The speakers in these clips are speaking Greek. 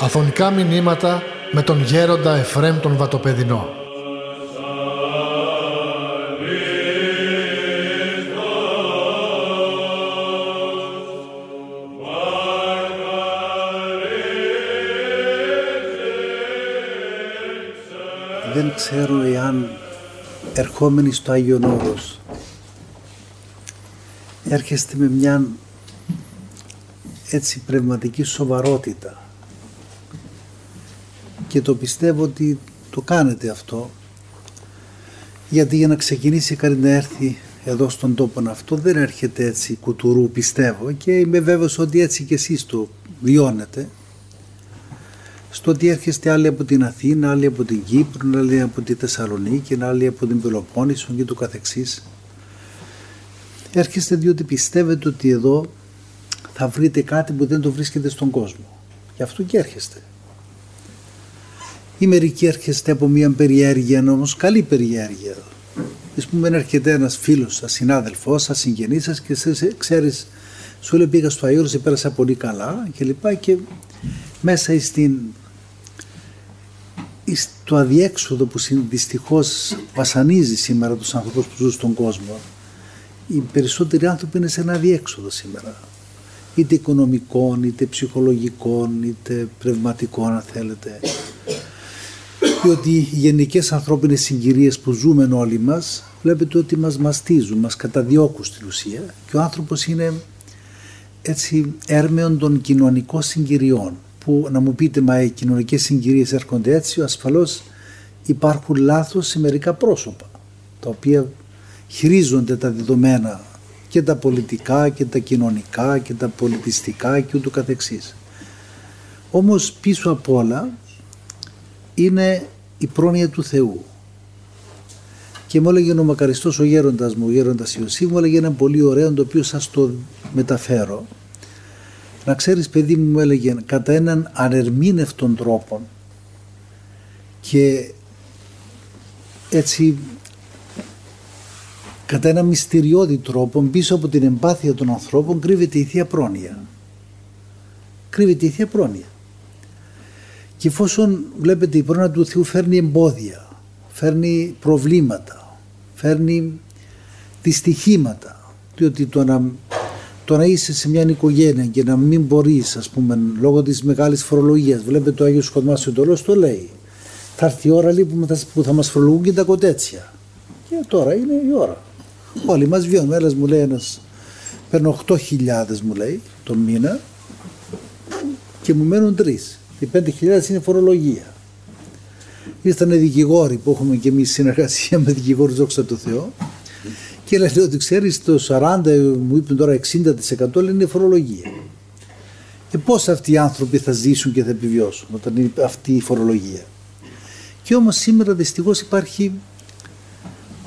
Αφωνικά μηνύματα με τον γέροντα Εφρέμ τον Βατοπεδινό. Δεν ξέρω εάν ερχόμενοι στο Άγιον Όρος έρχεστε με μια έτσι πνευματική σοβαρότητα και το πιστεύω ότι το κάνετε αυτό γιατί για να ξεκινήσει κάτι να έρθει εδώ στον τόπο αυτό δεν έρχεται έτσι κουτουρού πιστεύω και είμαι βέβαιος ότι έτσι και εσείς το βιώνετε στο ότι έρχεστε άλλοι από την Αθήνα, άλλοι από την Κύπρο, άλλοι από τη Θεσσαλονίκη, άλλοι από την Πελοπόννησο και το καθεξής. Έρχεστε διότι πιστεύετε ότι εδώ θα βρείτε κάτι που δεν το βρίσκεται στον κόσμο. Γι' αυτό και έρχεστε. Ή μερικοί έρχεστε από μια περιέργεια, όμως καλή περιέργεια. Α πούμε, έρχεται ένας φίλος σας, συνάδελφός σας, συγγενής σας και ξέρεις, σου λέει πήγα στο Αϊόρο, σε πέρασα πολύ καλά και λοιπά και μέσα στην, στο αδιέξοδο που δυστυχώς βασανίζει σήμερα τους άνθρωπου που ζουν στον κόσμο. Οι περισσότεροι άνθρωποι είναι σε ένα αδιέξοδο σήμερα. Είτε οικονομικών, είτε ψυχολογικών, είτε πνευματικών αν θέλετε. Διότι οι γενικές ανθρώπινες συγκυρίες που ζούμε όλοι μας βλέπετε ότι μας μαστίζουν, μας καταδιώκουν στην ουσία. Και ο άνθρωπος είναι έτσι έρμεον των κοινωνικών συγκυριών. Που να μου πείτε μα οι κοινωνικές συγκυρίες έρχονται έτσι ασφαλώς υπάρχουν λάθος σε μερικά πρόσωπα τα οποία χειρίζονται τα δεδομένα και τα πολιτικά και τα κοινωνικά και τα πολιτιστικά και ούτω καθεξής. Όμως πίσω απ' όλα είναι η πρόνοια του Θεού. Και μου έλεγε ο μακαριστός ο γέροντας μου, ο γέροντας Ιωσή, μου έλεγε ένα πολύ ωραίο το οποίο σας το μεταφέρω. Να ξέρεις παιδί μου, μου έλεγε κατά έναν ανερμήνευτον τρόπο και έτσι κατά ένα μυστηριώδη τρόπο πίσω από την εμπάθεια των ανθρώπων κρύβεται η Θεία Πρόνοια. Κρύβεται η Θεία Πρόνοια. Και εφόσον βλέπετε η πρόνοια του Θεού φέρνει εμπόδια, φέρνει προβλήματα, φέρνει δυστυχήματα, διότι το να, το να είσαι σε μια οικογένεια και να μην μπορείς, ας πούμε, λόγω της μεγάλης φορολογίας, βλέπετε το Άγιος Σκοτμάσιο το το λέει. Θα έρθει η ώρα λέει, που θα μας φορολογούν και τα κοτέτσια. Και τώρα είναι η ώρα. Όλοι μας βιώνουμε. Ένας μου λέει ένας, παίρνω 8.000 μου λέει το μήνα και μου μένουν τρεις. Οι 5.000 είναι φορολογία. Ήρθαν δικηγόροι που έχουμε και εμείς συνεργασία με δικηγόρους, δόξα τω Θεώ. Και λέει ότι ξέρεις το 40, μου είπαν τώρα 60% είναι φορολογία. Και πώς αυτοί οι άνθρωποι θα ζήσουν και θα επιβιώσουν όταν είναι αυτή η φορολογία. Και όμως σήμερα δυστυχώς υπάρχει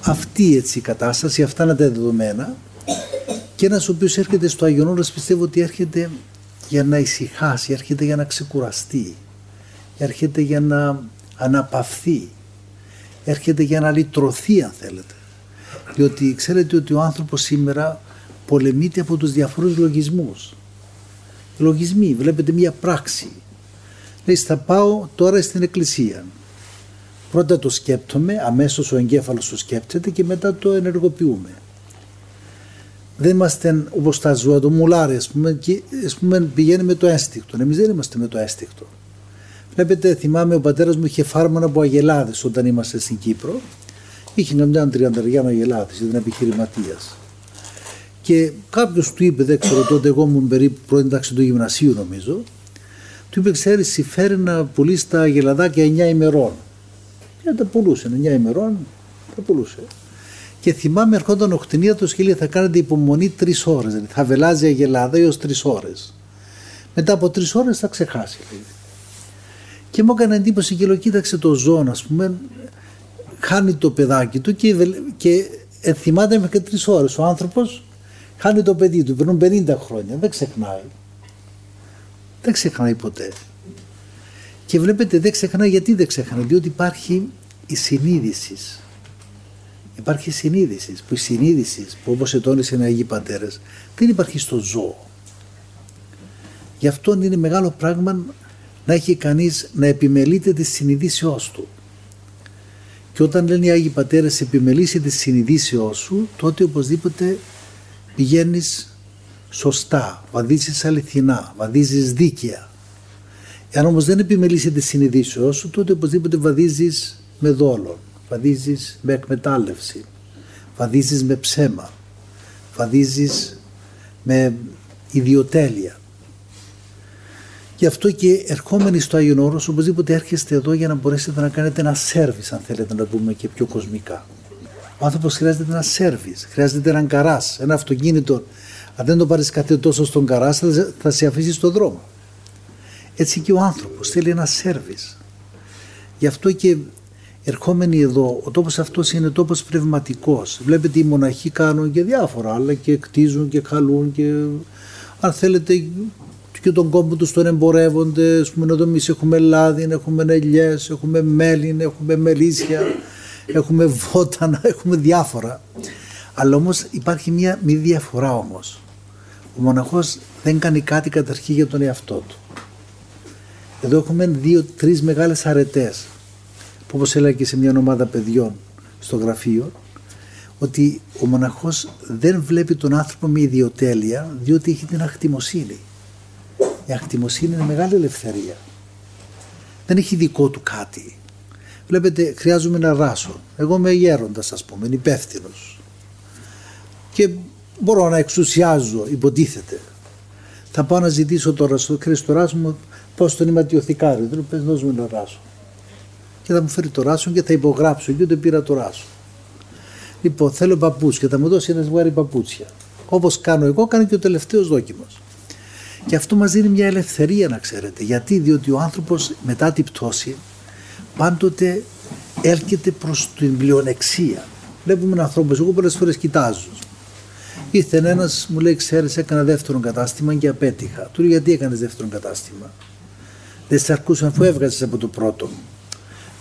αυτή έτσι η κατάσταση, αυτά είναι τα δεδομένα και ένας ο οποίος έρχεται στο Άγιον πιστεύω ότι έρχεται για να ησυχάσει, έρχεται για να ξεκουραστεί, έρχεται για να αναπαυθεί, έρχεται για να λυτρωθεί αν θέλετε. Διότι ξέρετε ότι ο άνθρωπος σήμερα πολεμείται από τους διαφορούς λογισμούς. Λογισμοί, βλέπετε μία πράξη. Λέει θα πάω τώρα στην εκκλησία. Πρώτα το σκέπτομαι, αμέσως ο εγκέφαλος το σκέπτεται και μετά το ενεργοποιούμε δεν είμαστε όπως τα ζώα, το μουλάρι, ας πούμε, και ας πούμε, πηγαίνει με το αίσθηκτο. Εμείς δεν είμαστε με το αίσθηκτο. Βλέπετε, θυμάμαι ο πατέρας μου είχε φάρμανα από αγελάδες όταν είμαστε στην Κύπρο. Είχε μια τριανταριά αγελάδες, ήταν επιχειρηματίας. Και κάποιος του είπε, δεν ξέρω τότε, εγώ ήμουν περίπου πρώτη τάξη του γυμνασίου νομίζω, του είπε, ξέρεις, συμφέρει να πουλήσει τα αγελαδάκια 9 ημερών. Και τα πουλούσε, 9 ημερών, τα πουλούσε. Και θυμάμαι ερχόταν ο κτηνίατο και λέει θα κάνετε υπομονή τρεις ώρες. Δηλαδή θα βελάζει η αγελάδα έως τρεις ώρες. Μετά από τρεις ώρες θα ξεχάσει. Λέει. Και μου έκανε εντύπωση και λέω: Κοίταξε το ζώο, ας πούμε, χάνει το παιδάκι του και, και θυμάται μέχρι τρεις ώρες. Ο άνθρωπος χάνει το παιδί του, περνούν 50 χρόνια, δεν ξεχνάει. Δεν ξεχνάει ποτέ. Και βλέπετε δεν ξεχνάει γιατί δεν ξεχνάει, διότι υπάρχει η συνείδηση Υπάρχει συνείδηση, που η συνείδηση που όπως ετώνησαν οι Αγίοι Πατέρες δεν υπάρχει στο ζώο. Γι' αυτό είναι μεγάλο πράγμα να έχει κανείς να επιμελείται της συνειδήσεώς του. Και όταν λένε οι Άγιοι Πατέρες επιμελήσει της συνειδήσεώς σου, τότε οπωσδήποτε πηγαίνεις σωστά, βαδίζεις αληθινά, βαδίζεις δίκαια. Εάν όμως δεν επιμελήσει τη συνειδήσεώς σου, τότε οπωσδήποτε βαδίζεις με δόλο, βαδίζεις με εκμετάλλευση, βαδίζεις με ψέμα, βαδίζεις με ιδιοτέλεια. Γι' αυτό και ερχόμενοι στο Άγιον Όρος οπωσδήποτε έρχεστε εδώ για να μπορέσετε να κάνετε ένα σέρβις αν θέλετε να πούμε και πιο κοσμικά. Ο άνθρωπος χρειάζεται ένα σέρβις, χρειάζεται έναν καράς, ένα αυτοκίνητο. Αν δεν το πάρεις κάθε τόσο στον καράς θα σε αφήσει στον δρόμο. Έτσι και ο άνθρωπος θέλει ένα σέρβις. Γι' αυτό και ερχόμενοι εδώ, ο τόπος αυτός είναι τόπος πνευματικός. Βλέπετε οι μοναχοί κάνουν και διάφορα άλλα και κτίζουν και καλούν και αν θέλετε και τον κόμπο τους τον εμπορεύονται. Α πούμε, εδώ εμείς έχουμε λάδι, έχουμε ελιές, έχουμε μέλι, έχουμε μελίσια, έχουμε βότανα, έχουμε διάφορα. Αλλά όμως υπάρχει μια μη διαφορά όμως. Ο μοναχός δεν κάνει κάτι καταρχήν για τον εαυτό του. Εδώ έχουμε δύο-τρει μεγάλες αρετές. Που όπως έλεγα και σε μια ομάδα παιδιών στο γραφείο, ότι ο μοναχός δεν βλέπει τον άνθρωπο με ιδιοτέλεια διότι έχει την αχτιμοσύνη. Η ακτιμοσύνη είναι μεγάλη ελευθερία. Δεν έχει δικό του κάτι. Βλέπετε, χρειάζομαι ένα ράσο. Εγώ είμαι γέροντας, ας πούμε, υπεύθυνος. Και μπορώ να εξουσιάζω, υποτίθεται. Θα πάω να ζητήσω τώρα στο Χριστό ράσο μου πώς τον είμαι ατιοθηκάρι. Δεν πες δώσ' μου ένα ράσο. Και θα μου φέρει το ράσο και θα υπογράψω και ούτε πήρα το ράσο. Λοιπόν, θέλω παπούτσια, θα μου δώσει ένας ζευγάρι παπούτσια. Όπως κάνω εγώ, κάνει και ο τελευταίος δόκιμος. Και αυτό μας δίνει μια ελευθερία να ξέρετε. Γιατί, διότι ο άνθρωπος μετά την πτώση πάντοτε έρχεται προς την πλειονεξία. Βλέπουμε έναν άνθρωπο, εγώ πολλές φορές κοιτάζω. Ήρθε ένας, μου λέει: Ξέρεις, έκανα δεύτερο κατάστημα και απέτυχα. Του λέει: Γιατί έκανες δεύτερο κατάστημα; Δεν σε αρκούσαν αφού έβγαζες από το πρώτο.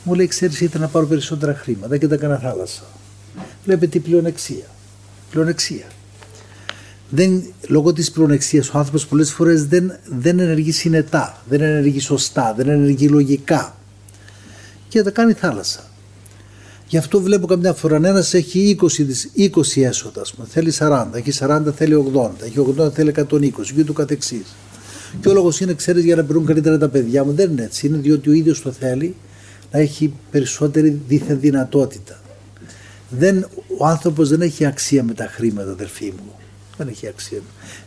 Μου λέει: Ξέρεις, ήθελα να πάρω περισσότερα χρήματα και τα έκανα θάλασσα. Βλέπετε η πλειονεξία. Πλειονεξία δεν, λόγω της προνεξίας ο άνθρωπος πολλές φορές δεν, δεν ενεργεί συνετά, δεν ενεργεί σωστά, δεν ενεργεί λογικά και τα κάνει θάλασσα. Γι' αυτό βλέπω καμιά φορά ένας έχει 20, 20 έσοδα, πούμε, θέλει 40, έχει 40, θέλει 80, έχει 80, θέλει 120 και ούτω καθεξής. Και ο λόγος είναι, ξέρεις, για να περνούν καλύτερα τα παιδιά μου. Δεν είναι έτσι. Είναι διότι ο ίδιος το θέλει να έχει περισσότερη δίθεν δυνατότητα. Δεν, ο άνθρωπος δεν έχει αξία με τα χρήματα, αδερφοί μου δεν έχει αξία.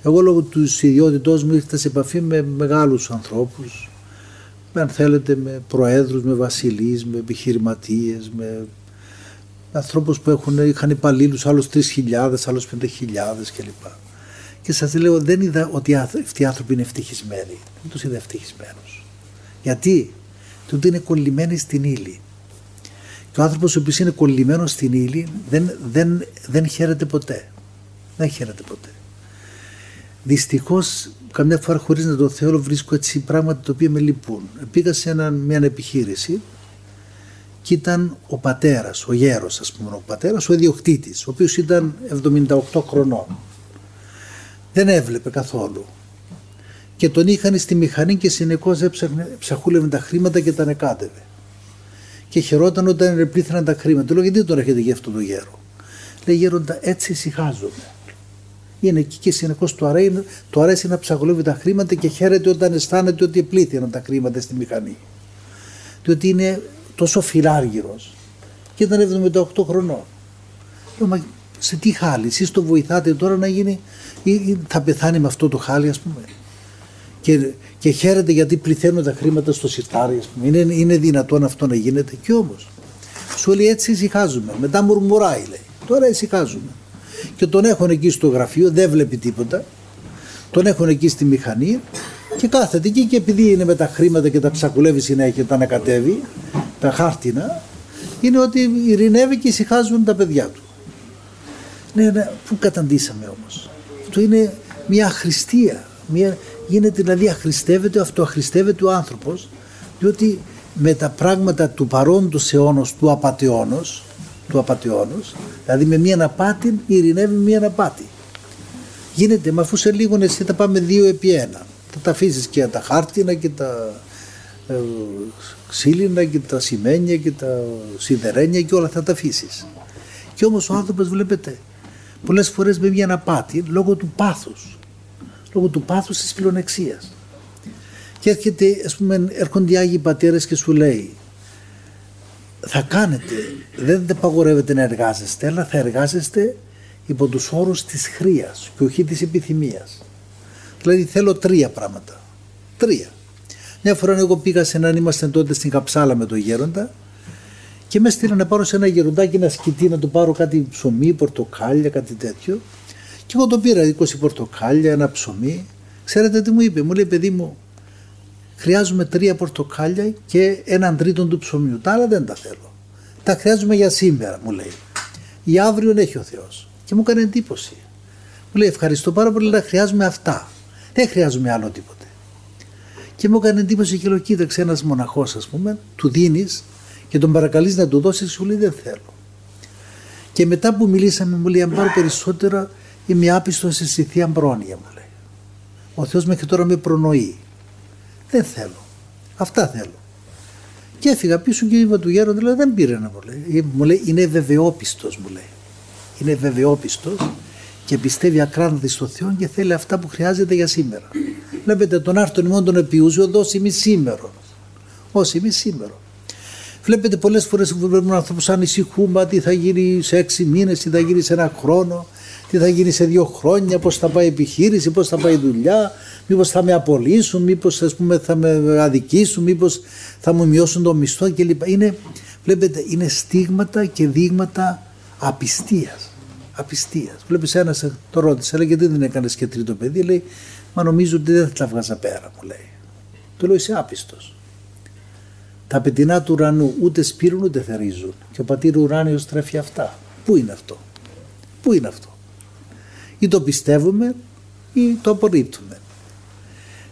Εγώ λόγω του ιδιότητός μου ήρθα σε επαφή με μεγάλους ανθρώπους, με, αν θέλετε με προέδρους, με βασιλείς, με επιχειρηματίες, με ανθρώπους που έχουν, είχαν υπαλλήλους άλλους 3.000, άλλους 5.000 κλπ. Και σας λέω δεν είδα ότι αυτοί οι άνθρωποι είναι ευτυχισμένοι. Δεν τους είδα ευτυχισμένους. Γιατί; Διότι είναι κολλημένοι στην ύλη. Και ο άνθρωπος ο οποίος είναι κολλημένος στην ύλη δεν, δεν, δεν χαίρεται ποτέ. Δεν χαίρεται ποτέ. Δυστυχώς, καμιά φορά χωρίς να το θέλω, βρίσκω έτσι πράγματα τα οποία με λυπούν. Πήγα σε ένα, μια επιχείρηση και ήταν ο πατέρας, ο γέρος, ας πούμε, ο πατέρας, ο ιδιοκτήτης, ο οποίος ήταν 78 χρονών. Δεν έβλεπε καθόλου. Και τον είχαν στη μηχανή και συνεχώς ψαχούλευε τα χρήματα και τα νεκάτευε. Και χαιρόταν όταν πλήθυναν τα χρήματα. Του λέω γιατί τον έχετε για αυτό το γέρο; Λέει γέροντα έτσι ησυχάζομαι είναι εκεί και συνεχώς του αρέσει, του αρέσει να ψαγολεύει τα χρήματα και χαίρεται όταν αισθάνεται ότι πλήθυναν τα χρήματα στη μηχανή. Διότι είναι τόσο φιλάργυρος και ήταν 78 χρονών. Λέω, μα σε τι χάλι, εσείς το βοηθάτε τώρα να γίνει, ή θα πεθάνει με αυτό το χάλι, ας πούμε; Και, και χαίρεται γιατί πληθαίνουν τα χρήματα στο σιρτάρι, ας πούμε. Είναι, είναι δυνατόν αυτό να γίνεται; Και όμως, σου λέει έτσι ησυχάζουμε. Μετά μουρμουράει, λέει. Τώρα ησυχάζουμε και τον έχουν εκεί στο γραφείο, δεν βλέπει τίποτα. Τον έχουν εκεί στη μηχανή και κάθεται εκεί και επειδή είναι με τα χρήματα και τα ψακουλεύει συνέχεια και τα ανακατεύει, τα χάρτινα, είναι ότι ειρηνεύει και ησυχάζουν τα παιδιά του. Ναι, ναι, πού καταντήσαμε όμως. Αυτό είναι μια αχρηστία. Μια, γίνεται δηλαδή αχρηστεύεται, αυτοαχρηστεύεται ο άνθρωπος, διότι με τα πράγματα του παρόντος αιώνος, του απαταιώνος, του απαταιώνος, δηλαδή με μία απάτη ειρηνεύει μία απάτη. Γίνεται, μα αφού σε λίγο εσύ θα πάμε δύο επί ένα. Θα τα αφήσεις και τα χάρτινα και τα ε, ξύλινα και τα σημαίνια και τα σιδερένια και όλα θα τα αφήσεις. Και όμως ο άνθρωπος βλέπετε πολλές φορές με μια απάτη λόγω του πάθους. Λόγω του πάθους της φιλονεξίας. Και έρχεται, ας πούμε, έρχονται οι Άγιοι Πατέρες και σου λέει θα κάνετε, δεν παγορεύετε να εργάζεστε, αλλά θα εργάζεστε υπό τους όρους της χρίας και όχι της επιθυμίας. Δηλαδή θέλω τρία πράγματα. Τρία. Μια φορά εγώ πήγα σε έναν, είμαστε τότε στην Καψάλα με τον Γέροντα και με στείλα να πάρω σε ένα γεροντάκι ένα σκητή να του πάρω κάτι ψωμί, πορτοκάλια, κάτι τέτοιο. Και εγώ το πήρα 20 πορτοκάλια, ένα ψωμί. Ξέρετε τι μου είπε, μου λέει παιδί μου, χρειάζομαι τρία πορτοκάλια και έναν τρίτον του ψωμιού. Τα άλλα δεν τα θέλω. Τα χρειάζομαι για σήμερα, μου λέει. Για αύριο έχει ο Θεός. Και μου έκανε εντύπωση. Μου λέει ευχαριστώ πάρα πολύ, αλλά χρειάζομαι αυτά. Δεν χρειάζομαι άλλο τίποτε. Και μου έκανε εντύπωση και λέω: Κοίταξε, ένας μοναχός, ας πούμε, του δίνεις και τον παρακαλείς να του δώσεις, σου λέει: Δεν θέλω. Και μετά που μιλήσαμε, μου λέει: Αν πάρω περισσότερα, είμαι άπιστος στη θεία μπρόνια, μου λέει. Ο Θεός μέχρι τώρα με προνοεί. Δεν θέλω. Αυτά θέλω. Και έφυγα πίσω και είπα του γέροντα, δηλαδή δεν πήρε να μου λέει. Μου λέει: Είναι βεβαιόπιστος, μου λέει. Είναι βεβαιόπιστος και πιστεύει ακράδαντη στο Θεό και θέλει αυτά που χρειάζεται για σήμερα. Βλέπετε τον άρτον ημών τον επιούζιο δώσει μη σήμερα. Όσοι μη σήμερα. Βλέπετε πολλές φορές που βλέπουμε ανθρώπου ανησυχούμε τι θα γίνει σε έξι μήνες, τι θα γίνει σε ένα χρόνο, τι θα γίνει σε δύο χρόνια, πώς θα πάει η επιχείρηση, πώς θα πάει η δουλειά, μήπως θα με απολύσουν, μήπως θα με αδικήσουν, μήπως θα μου μειώσουν το μισθό κλπ. Είναι, βλέπετε, είναι στίγματα και δείγματα απιστίας απιστίας. Βλέπεις ένας, το ρώτησε, λέει γιατί δεν έκανες και τρίτο παιδί, λέει, Μα νομίζω ότι δεν θα τα βγάζα πέρα, μου λέει. Του λέω, Είσαι άπιστος. Τα πετεινά του ουρανού ούτε σπείρουν ούτε θερίζουν. Και ο πατήρ ουράνιος τρέφει αυτά. Πού είναι αυτό, Πού είναι αυτό; Ή το πιστεύουμε ή το απορρίπτουμε.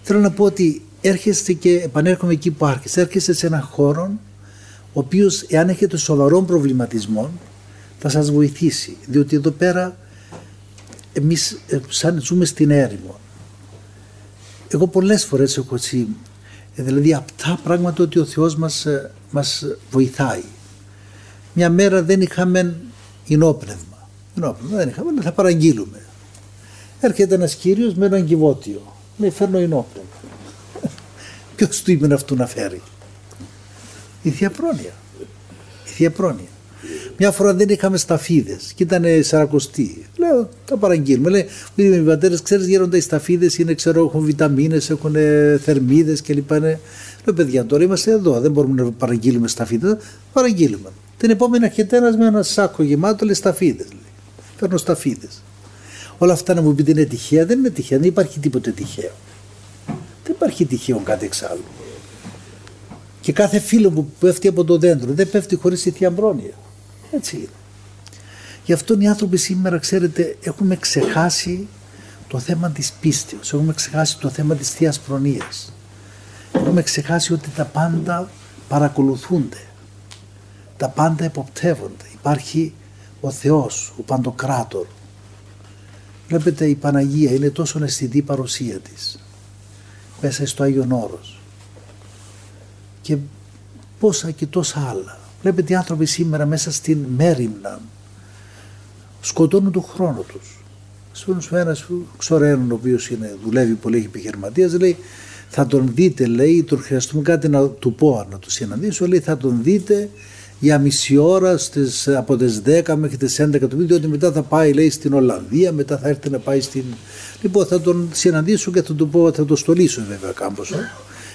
Θέλω να πω ότι έρχεστε και επανέρχομαι εκεί που άρχισε. Έρχεστε σε έναν χώρο ο οποίος, εάν έχετε σοβαρών προβληματισμών, θα σας βοηθήσει διότι εδώ πέρα εμείς ε, σαν ζούμε στην έρημο εγώ πολλές φορές έχω έτσι ε, δηλαδή αυτά πράγματα ότι ο Θεός μας, ε, μας βοηθάει. Μια μέρα δεν είχαμε ενόπνευμα. Ενόπνευμα δεν είχαμε αλλά θα παραγγείλουμε. Έρχεται ένας κύριος με έναν κυβότιο λέει φέρνω ενόπνευμα ποιος του είπε αυτού να φέρει; Η Θεία Πρόνοια. Η Θεία Πρόνοια μια φορά δεν είχαμε σταφίδες και ήταν σαρακοστή. Λέω, τα παραγγείλουμε. Λέει, μου είπε οι πατέρε, ξέρεις, γέροντα οι σταφίδες είναι, ξέρω, έχουν βιταμίνες, έχουν θερμίδες κλπ. Λέω, παιδιά, τώρα είμαστε εδώ, δεν μπορούμε να παραγγείλουμε σταφίδες. Παραγγείλουμε. Την επόμενη έρχεται ένα με ένα σάκο γεμάτο, λέει σταφίδες. Φέρνω σταφίδες. Όλα αυτά να μου πείτε είναι τυχαία, δεν είναι τυχαία, δεν υπάρχει τίποτε τυχαίο. Δεν υπάρχει τυχαίο κάτι εξάλλου. Και κάθε φίλο που πέφτει από το δέντρο δεν πέφτει χωρίς η θεία έτσι είναι. Γι' αυτό οι άνθρωποι σήμερα, ξέρετε, έχουμε ξεχάσει το θέμα της πίστεως, έχουμε ξεχάσει το θέμα της Θείας Προνοίας. Έχουμε ξεχάσει ότι τα πάντα παρακολουθούνται, τα πάντα εποπτεύονται. Υπάρχει ο Θεός, ο Παντοκράτορ. Βλέπετε η Παναγία είναι τόσο αισθητή παρουσία της μέσα στο Άγιον Όρος και πόσα και τόσα άλλα. Βλέπετε οι άνθρωποι σήμερα μέσα στην μέρημνα σκοτώνουν τον χρόνο τους. Ας πούμε ένας ξορένων ο οποίος δουλεύει πολύ, έχει επιχειρηματία, λέει θα τον δείτε λέει, τον χρειαστούμε κάτι να του πω να του συναντήσω, λέει θα τον δείτε για μισή ώρα στις, από τις 10 μέχρι τις 11 του μήνα, διότι μετά θα πάει λέει στην Ολλανδία, μετά θα έρθει να πάει στην... Λοιπόν θα τον συναντήσω και θα του πω, θα το στολίσω βέβαια κάμποσο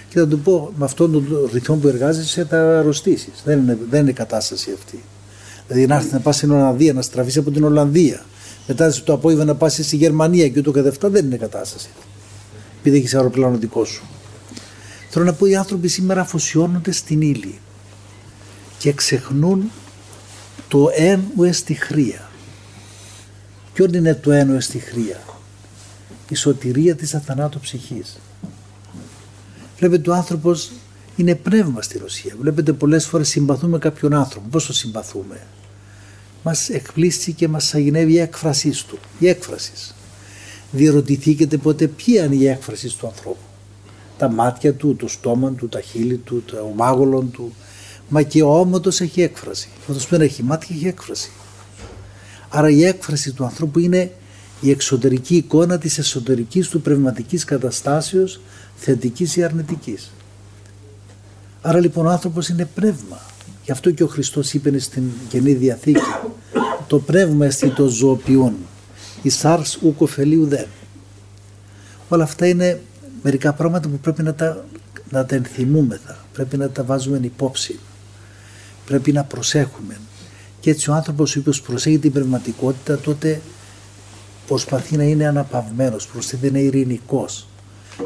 και θα του πω με αυτόν τον ρυθμό που εργάζεσαι θα αρρωστήσεις. Δεν είναι, δεν είναι κατάσταση αυτή. Δηλαδή να έρθει να πας στην Ολλανδία, να στραφείς από την Ολλανδία, μετά το απόγευμα να πας στη Γερμανία και ούτω καθευτά, δεν είναι κατάσταση. Επειδή έχεις αεροπλάνο δικό σου. Θέλω να πω οι άνθρωποι σήμερα αφοσιώνονται στην ύλη και ξεχνούν το εν ου εστι χρία. Ποιο είναι το εν ου εστι χρία. Η σωτηρία της αθανάτου ψυχής. Βλέπετε ο άνθρωπος είναι πνεύμα στη Ρωσία. Βλέπετε πολλές φορές συμπαθούμε κάποιον άνθρωπο. Πώς το συμπαθούμε; μας εκπλήσει και μας αγινεύει η έκφρασή του, η έκφραση. Διερωτηθήκετε ποτέ ποια είναι η έκφρασης του ανθρώπου; Τα μάτια του, το στόμα του, τα χείλη του, το μάγολο του. Μα και ο όμοτος έχει έκφραση. Όταν δεν έχει μάτια έχει έκφραση. Άρα η έκφραση του ανθρώπου είναι η εξωτερική εικόνα της εσωτερικής του πνευματικής καταστάσεως θετικής ή αρνητικής. Άρα λοιπόν ο άνθρωπος είναι πνεύμα. Γι' αυτό και ο Χριστός είπε στην Καινή Διαθήκη το πνεύμα εστί το ζωοποιούν η σάρς ούκο φελίου δεν. Όλα αυτά είναι μερικά πράγματα που πρέπει να τα, να τα ενθυμούμεθα, πρέπει να τα βάζουμε υπόψη, πρέπει να προσέχουμε. Και έτσι ο άνθρωπος ο οποίος προσέχει την πνευματικότητα τότε προσπαθεί να είναι αναπαυμένος, προσπαθεί να είναι ειρηνικός,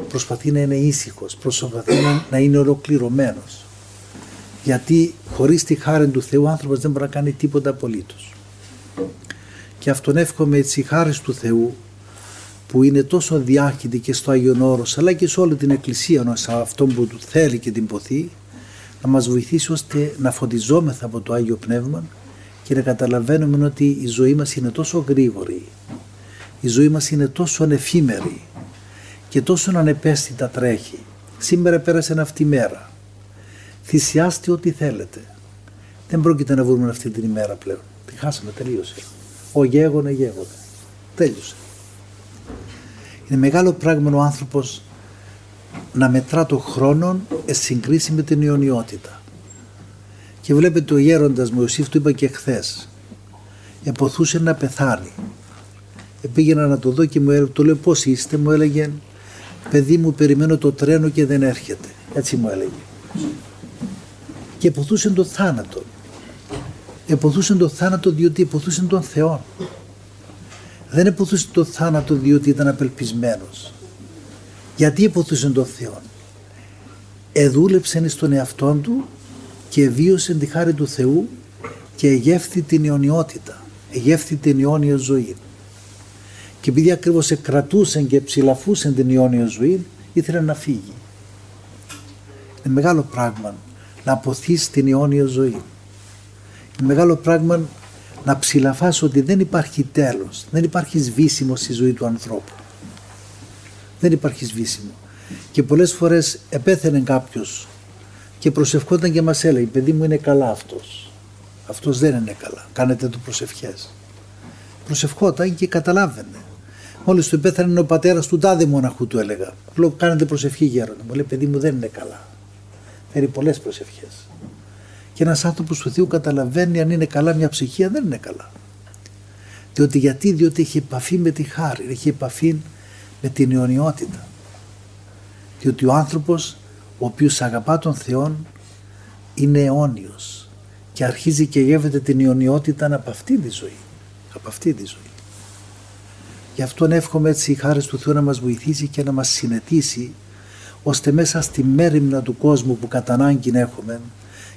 προσπαθεί να είναι ήσυχος, προσπαθεί να είναι ολοκληρωμένος. Γιατί χωρίς τη χάρη του Θεού ο άνθρωπος δεν μπορεί να κάνει τίποτα απολύτως. Και αυτόν εύχομαι έτσι η χάρη του Θεού που είναι τόσο διάχυτη και στο Άγιον Όρος αλλά και σε όλη την Εκκλησία σε αυτόν που του θέλει και την ποθεί να μας βοηθήσει ώστε να φωτιζόμεθα από το Άγιο Πνεύμα και να καταλαβαίνουμε ότι η ζωή μας είναι τόσο γρήγορη η ζωή μας είναι τόσο ανεφήμερη και τόσο ανεπαίσθητα τρέχει. Σήμερα πέρασε αυτή η μέρα. Θυσιάστε ό,τι θέλετε. Δεν πρόκειται να βρούμε αυτή την ημέρα πλέον. Τη χάσαμε, τελείωσε. Ο γέγονε γέγονε. Τέλειωσε. Είναι μεγάλο πράγμα ο άνθρωπος να μετρά το χρόνο σε συγκρίση με την ιονιότητα. Και βλέπετε ο γέροντας μου, ο του είπα και χθες. Εποθούσε να πεθάνει πήγαινα να το δω και μου το λέω πώς είστε, μου έλεγε παιδί μου περιμένω το τρένο και δεν έρχεται. Έτσι μου έλεγε. Και εποθούσε τον θάνατο. Εποθούσε τον θάνατο διότι εποθούσε τον Θεό. Δεν εποθούσε τον θάνατο διότι ήταν απελπισμένος. Γιατί εποθούσε τον Θεό. Εδούλεψε στον εαυτό του και βίωσε τη χάρη του Θεού και εγεύθη την αιωνιότητα, εγεύθη την αιώνια ζωή. Και επειδή ακριβώς κρατούσαν και ψηλαφούσαν την αιώνια ζωή, ήθελε να φύγει. Είναι μεγάλο πράγμα να αποθείς την αιώνια ζωή. Είναι μεγάλο πράγμα να ψηλαφάς ότι δεν υπάρχει τέλος, δεν υπάρχει σβήσιμο στη ζωή του ανθρώπου. Δεν υπάρχει σβήσιμο. Και πολλές φορές επέθαινε κάποιος και προσευχόταν και μας έλεγε παιδί μου είναι καλά αυτός. Αυτός δεν είναι καλά. Κάνετε του προσευχές. Προσευχόταν και καταλάβαινε. Μόλι του πέθανε ο πατέρας του τάδε μοναχού, του έλεγα. Λέω: Κάνετε προσευχή, γέροντα. Μου λέει: Παιδί μου δεν είναι καλά. Θέλει πολλές προσευχές. Και ένας άνθρωπος του Θεού καταλαβαίνει αν είναι καλά μια ψυχία, δεν είναι καλά. Διότι γιατί, διότι έχει επαφή με τη χάρη, έχει επαφή με την αιωνιότητα. Διότι ο άνθρωπος ο οποίος αγαπά τον Θεό είναι αιώνιος και αρχίζει και γεύεται την αιωνιότητα από αυτή τη ζωή. Από αυτή τη ζωή. Γι' αυτόν εύχομαι έτσι η χάρη του Θεού να μας βοηθήσει και να μας συνετίσει ώστε μέσα στη μέρημνα του κόσμου που κατά ανάγκη έχουμε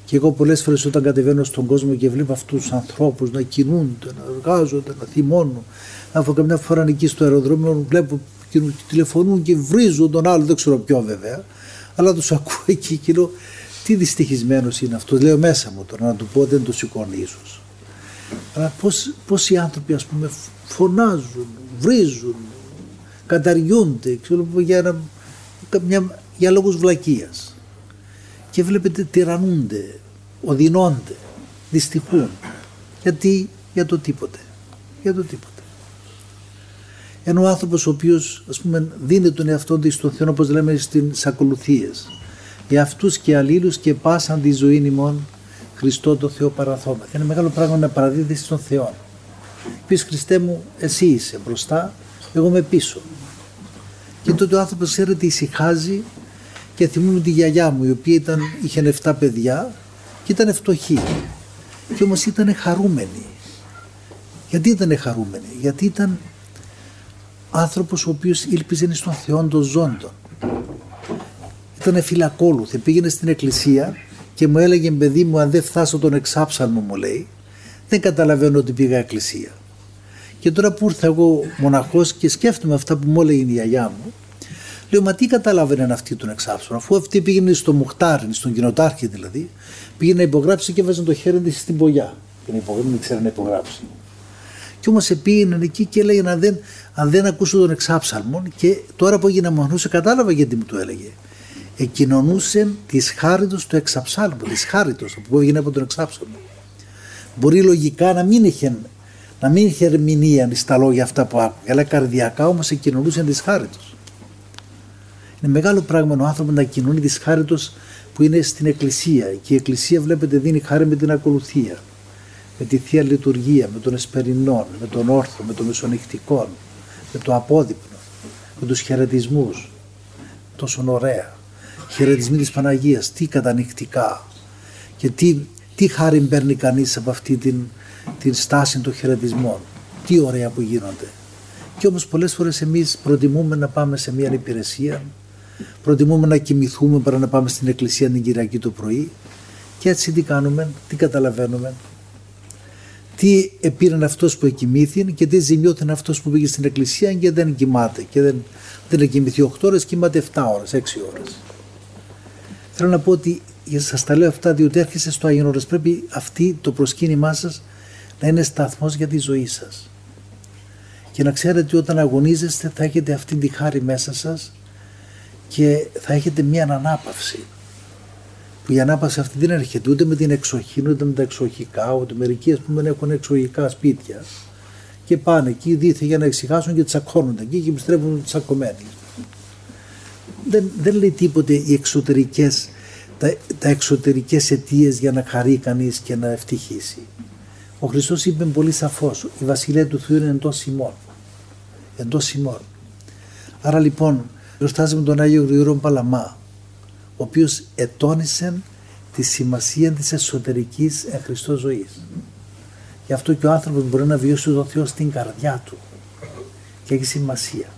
και εγώ πολλές φορές όταν κατεβαίνω στον κόσμο και βλέπω αυτούς τους ανθρώπους να κινούνται, να εργάζονται, να θυμώνουν να έχω καμιά φορά εκεί στο αεροδρόμιο βλέπω και τηλεφωνούν και βρίζουν τον άλλο, δεν ξέρω ποιο βέβαια αλλά τους ακούω εκεί και λέω τι δυστυχισμένος είναι αυτός, λέω μέσα μου τώρα να του πω δεν το σηκώνει ίσως αλλά πώς, πώς οι άνθρωποι ας πούμε φωνάζουν, βρίζουν, καταριούνται ξέρω, για, μια, για λόγους βλακείας. Και βλέπετε τυραννούνται, οδυνώνται, δυστυχούν. Γιατί, για το τίποτε. Για το τίποτε. Ενώ ο άνθρωπος ο οποίος ας πούμε δίνει τον εαυτό του στον Θεό όπως λέμε στις ακολουθίες για αυτούς και αλλήλους και πάσαν τη ζωή ημών Χριστό το Θεό παραθώμα. Είναι μεγάλο πράγμα να παραδίδεις στον Θεό. Πεις Χριστέ μου εσύ είσαι μπροστά, εγώ είμαι πίσω. Και τότε ο άνθρωπος ξέρετε ησυχάζει και θυμούμαι τη γιαγιά μου η οποία ήταν, είχε 7 παιδιά και ήταν φτωχή. Και όμως ήταν χαρούμενη. Γιατί ήταν χαρούμενη, γιατί ήταν άνθρωπος ο οποίος ήλπιζε στον Θεό των ζώντων. Ήταν φυλακόλουθη, πήγαινε στην εκκλησία και μου έλεγε παιδί μου αν δεν φτάσω τον εξάψαλμο μου λέει δεν καταλαβαίνω ότι πήγα εκκλησία. Και τώρα που ήρθα εγώ μοναχός και σκέφτομαι αυτά που μου έλεγε η γιαγιά μου λέω μα τι καταλάβαινε αυτή τον εξάψαλμο αφού αυτή πήγαινε στο Μουχτάρι, στον κοινοτάρχη δηλαδή πήγαινε να υπογράψει και έβαζε το χέρι της στην πογιά. να υπογράψει, δεν ξέρει να υπογράψει. Και όμως επήγαινε εκεί και έλεγε αν δεν, αν δεν ακούσω τον εξάψαλμον και τώρα που έγινα μονούσε κατάλαβα γιατί μου το έλεγε. Εκοινωνούσε της χάριτος του εξαψάλμου, της χάριτος που έγινε από τον εξάψαλμο. Μπορεί λογικά να μην είχε, να μην είχε ερμηνεία στα λόγια αυτά που άκουγε, αλλά καρδιακά όμως εκοινωνούσε τη χάριτο. Είναι μεγάλο πράγμα ο άνθρωπος να κοινωνεί τη χάριτο που είναι στην Εκκλησία. Και η Εκκλησία, βλέπετε, δίνει χάρη με την ακολουθία, με τη θεία λειτουργία, με τον εσπερινό, με τον όρθρο, με τον μεσονυχτικό, με το απόδειπνο, με τους χαιρετισμούς. Τόσο ωραία. Χαιρετισμοί της Παναγίας, τι κατανυχτικά και τι, τι χάρη παίρνει κανείς από αυτή την, την στάση των χαιρετισμών; Τι ωραία που γίνονται. Και όμως πολλές φορές εμείς προτιμούμε να πάμε σε μια υπηρεσία Προτιμούμε να κοιμηθούμε παρά να πάμε στην εκκλησία την Κυριακή το πρωί. Και έτσι τι κάνουμε, τι καταλαβαίνουμε. Τι επήραν αυτός που εκοιμήθη και τι ζημιώθηκαν αυτός που πήγε στην εκκλησία και δεν κοιμάται. Και δεν, δεν εκοιμηθεί 8 ώρες, κοιμάται 7 ώρες, 6 ώρες. Θέλω να πω ότι σας τα λέω αυτά διότι έρχεστε στο Άγιο Ώρες. Πρέπει αυτή το προσκύνημά σας να είναι σταθμός για τη ζωή σας. Και να ξέρετε ότι όταν αγωνίζεστε θα έχετε αυτή τη χάρη μέσα σας και θα έχετε μια ανάπαυση που η ανάπαυση αυτή δεν έρχεται ούτε με την εξοχή, ούτε με τα εξοχικά, ούτε μερικοί ας πούμε έχουν εξοχικά σπίτια και πάνε εκεί δίθε για να εξηγάσουν και τσακώνονται εκεί και επιστρέφουν τσακωμένοι. Δεν, δεν λέει τίποτε οι εξωτερικές, τα, τα εξωτερικές αιτίες για να χαρεί κανείς και να ευτυχήσει. Ο Χριστός είπε πολύ σαφώς, η Βασιλεία του Θεού είναι εντός ημών. Εντός ημών. Άρα λοιπόν με τον Άγιο Γρηγόρο Παλαμά, ο οποίος ετώνησε τη σημασία της εσωτερικής εν Χριστώ ζωής. Γι' αυτό και ο άνθρωπος μπορεί να βιώσει τον Θεό στην καρδιά του και έχει σημασία.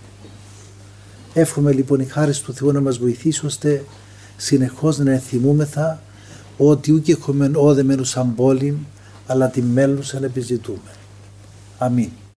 Εύχομαι λοιπόν η χάρη του Θεού να μας βοηθήσει ώστε συνεχώς να ενθυμούμεθα ότι ούκ έχουμε όδε μέρους σαν πόλη αλλά τη μέλους αν επιζητούμε. Αμήν.